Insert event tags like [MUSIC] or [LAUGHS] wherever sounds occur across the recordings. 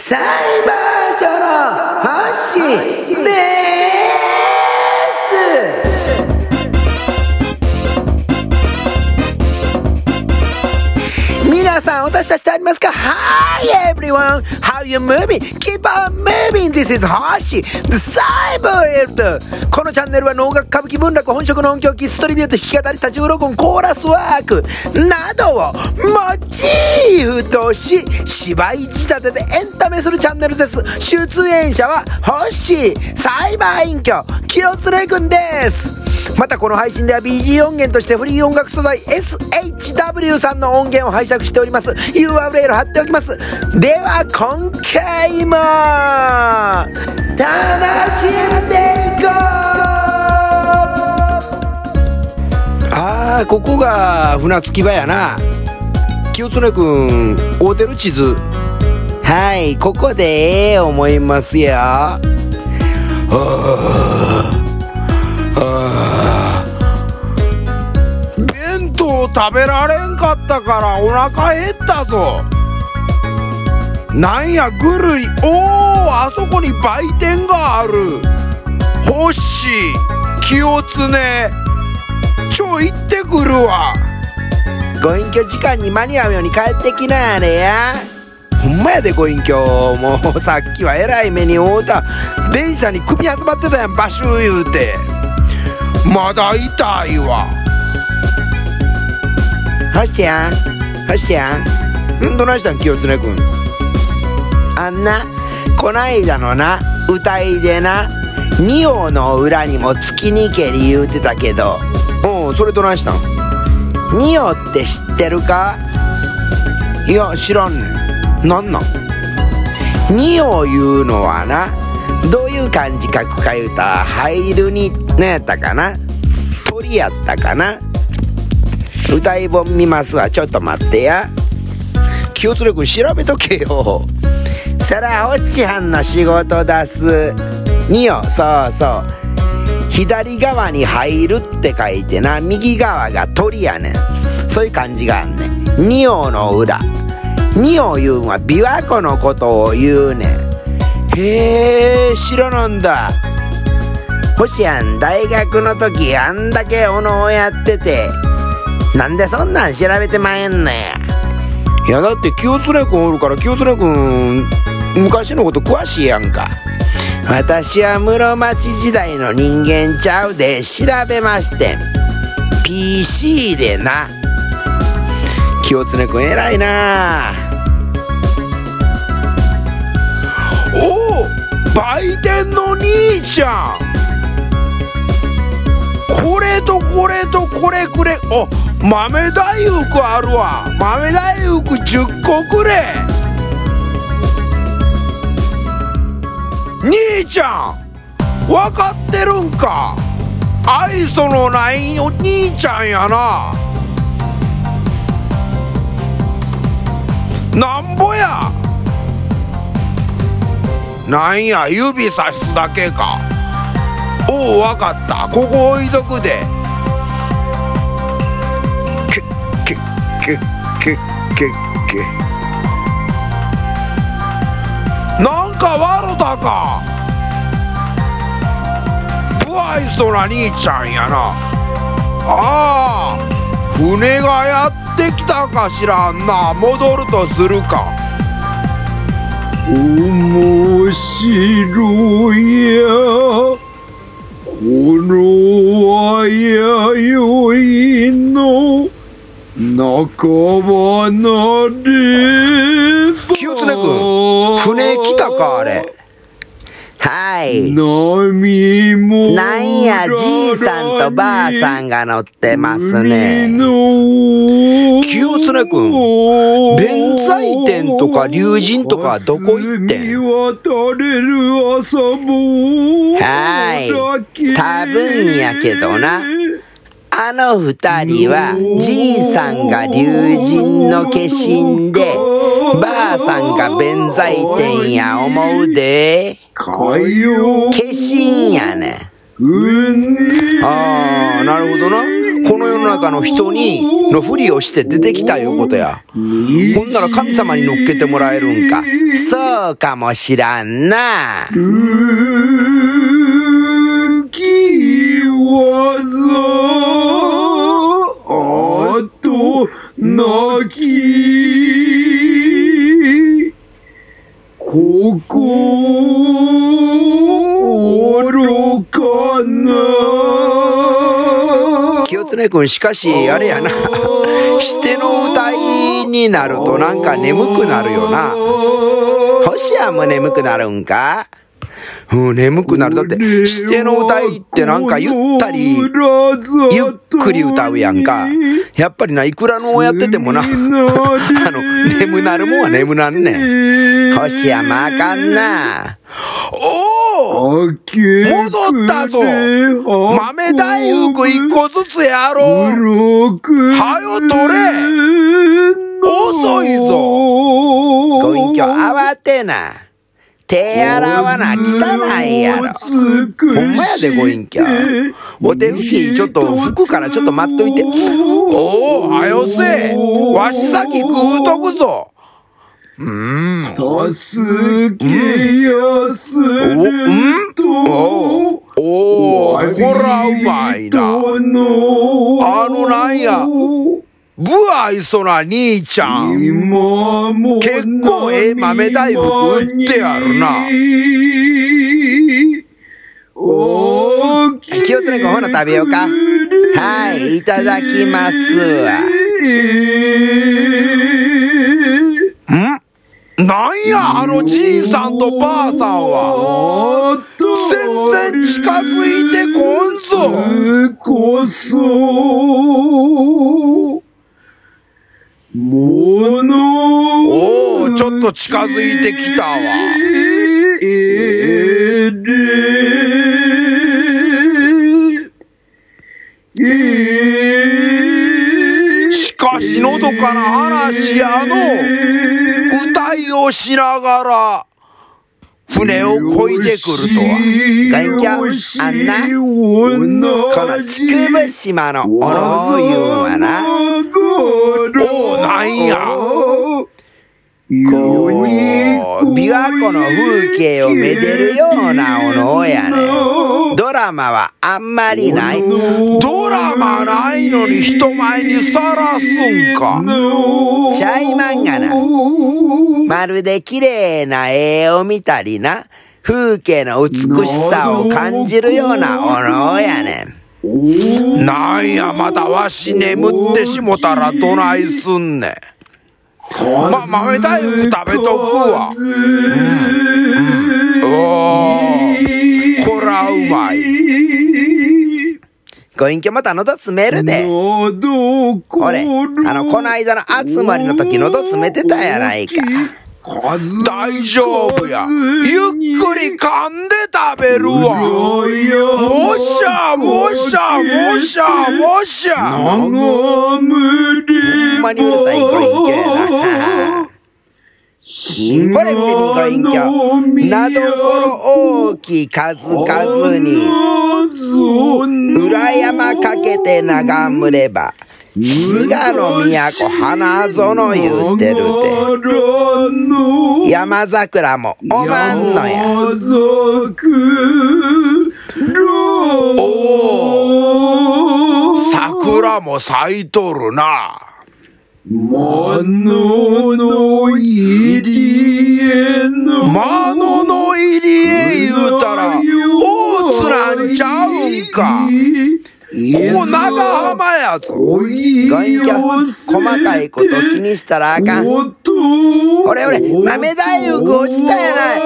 裁判所の星ですさんお達ししてありますか？Hi everyone! How you moving? Keep on moving! This is Hoshi! The Cyber このチャンネルは能楽歌舞伎文楽本職の音響キストリビュート弾き語り立ち録音コーラスワークなどをモチーフとし芝居仕立てでエンタメするチャンネルです出演者は星裁判員挙清連くんですまたこの配信では BG 音源としてフリー音楽素材 SHW さんの音源を拝借しております。URL 貼っておきます。では今回も楽しんでいこう。あーここが船着き場やな。清常くん会うてる地図。はいここでええ思いますよ。はあ食べられんかったからお腹減ったぞ。なんやぐるりおおあそこに売店がある。ほし清常ちょ行ってくるわ。ご隠居時間に間に合うように帰ってきなやれや。ほんまやでご隠居。もうさっきはえらい目に遭うた。電車に首挟まってたやんバシュー言うて。まだ痛いわ。ほしやん。ほしやん。んどないしたん清常くんあんなこないだのな歌いでな仁王の裏にも月にけり言うてたけど。おうそれどないしたん？仁王って知ってるか？いや知らんねん。なんなん？仁王いうのはなどういう漢字書くか言うたら入るに何やったかな？鳥やったかな？歌い本見ますわ。ちょっと待ってや。気をつれく調べとけよ。そらおっちはんの仕事出す。によ。そうそう。左側に入るって書いてな。右側が鳥やねん。そういう感じがあんねん。仁王の裏。仁王言うんは琵琶湖のことを言うねん。へえ知らなんだ。星やん。大学の時あんだけお能をやってて。なんでそんなん調べてまえんのや。いやだって清常君おるから清常君昔のこと詳しいやんか。私は室町時代の人間ちゃうで調べましてん。PC でな。清常君偉いな。おお売店の兄ちゃん。これとこれとこれくれ。お豆大福あるわ。豆大福10個くれ。兄ちゃん分かってるんか？愛想のないお兄ちゃんやな。なんぼや？なんや指さすだけか。おおわかった。ここ置いとくで。けけけけ。なんかわろたか不愛想な兄ちゃんやな。ああ。船がやってきたかしらんな。戻るとするか。面白いや。このあやよいの。仲間なれば清常君船来たかあれ。はい。波もなんやじいさんとばあさんが乗ってますね。清常君弁財天とか龍神とかどこ行ってん？はい。多分やけどなあの二人はじいさんが龍神の化身でばあさんが弁財天や思うで。化身やね。ああなるほどな。この世の中の人にのふりをして出てきたいうことや。ほんなら神様に乗っけてもらえるんか。そうかもしらんなきわざあとなきこころかな。清常君しかしあれやな。[LAUGHS] しての歌いになるとなんか眠くなるよな。星やも眠くなるんか？うん、眠くなる。だって、しての歌いってなんかゆったり、ゆっくり歌うやんか。やっぱりな、いくらのをやっててもな、[LAUGHS] あの、眠なるもんは眠なんねん。星山あかんな。おお戻ったぞ豆大福一個ずつやろうはよ取れ遅いぞ [LAUGHS] ご隠居慌てな。手洗わな汚いやろ。ほんまやで、ご隠居。お手拭き、ちょっと拭くからちょっと待っといて。おお、はよせわし先食うとくぞうん。助けやするとおおこらうまいな。あのなんや。ぶわいそな兄ちゃん。結構ええ豆大福売ってやるな。気をつけほな食べようか。はい、いただきますわ。ん？なんやあのじいさんとばあさんは。全然近づいてこんぞ。こそ。ものおおちょっと近づいてきたわ。えれしかしのどかな話やの。歌いをしながら。船を漕いでくるとは。あんな、この竹生島のおのいうはな。おお、なんや？こう、琵琶湖の風景をめでるようなおのやね。ドラマはあんまりない。ドラマないのに人前にさらすんか。ちゃいまんがな。まるで綺麗な絵を見たりな。風景の美しさを感じるようなおのやねん。なんや、またわし眠ってしもたらどないすんねん。ま、豆大福食べとくわ。うん。おー。こらうまい。ご隠居また喉詰めるで。俺、あの、この間の集まりの時喉詰めてたやないか。大丈夫や。ゆっくり噛んで食べるわ。もしゃ、もしゃ、もしゃ、もしゃ。ほんまにうるさいご隠居やな。これ見てみ、ご隠居。などころ大きい数々に、裏山かけて眺むれば、滋賀の都花園言うてるて。山桜もおまんのや。おお桜も咲いとるな。魔のの入りへの魔のの入りへ言うたら、大津なんちゃうんか。ここ長浜やぞ。ガンキャ、細かいこと気にしたらあかん。俺俺、豆大福落ちたやない。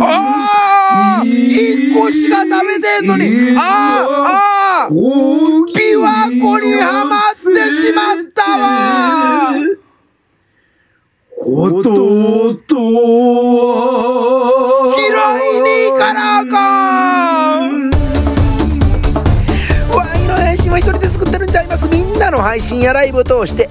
ああ一個しか食べてんのに、ああああ琵琶湖にはまってしまったわ。こととの配信やライブを通して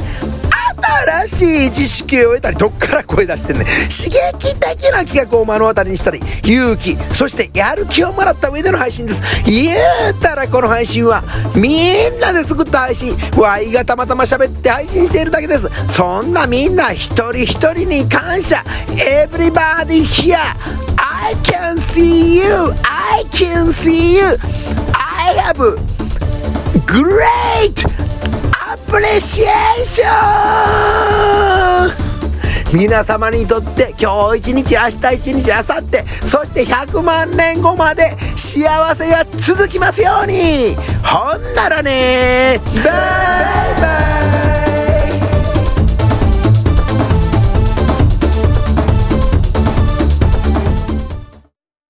新しい知識を得たりどっから声出してね刺激的な企画を目の当たりにしたり勇気そしてやる気をもらった上での配信です。言うたらこの配信はみんなで作った配信。わいがたまたま喋って配信しているだけです。そんなみんな一人一人に感謝。Everybody here I can see you I can see you. I have great プレシエーション皆様にとって今日一日明日一日あさってそして100万年後まで幸せが続きますように。ほんならね。バイバイ。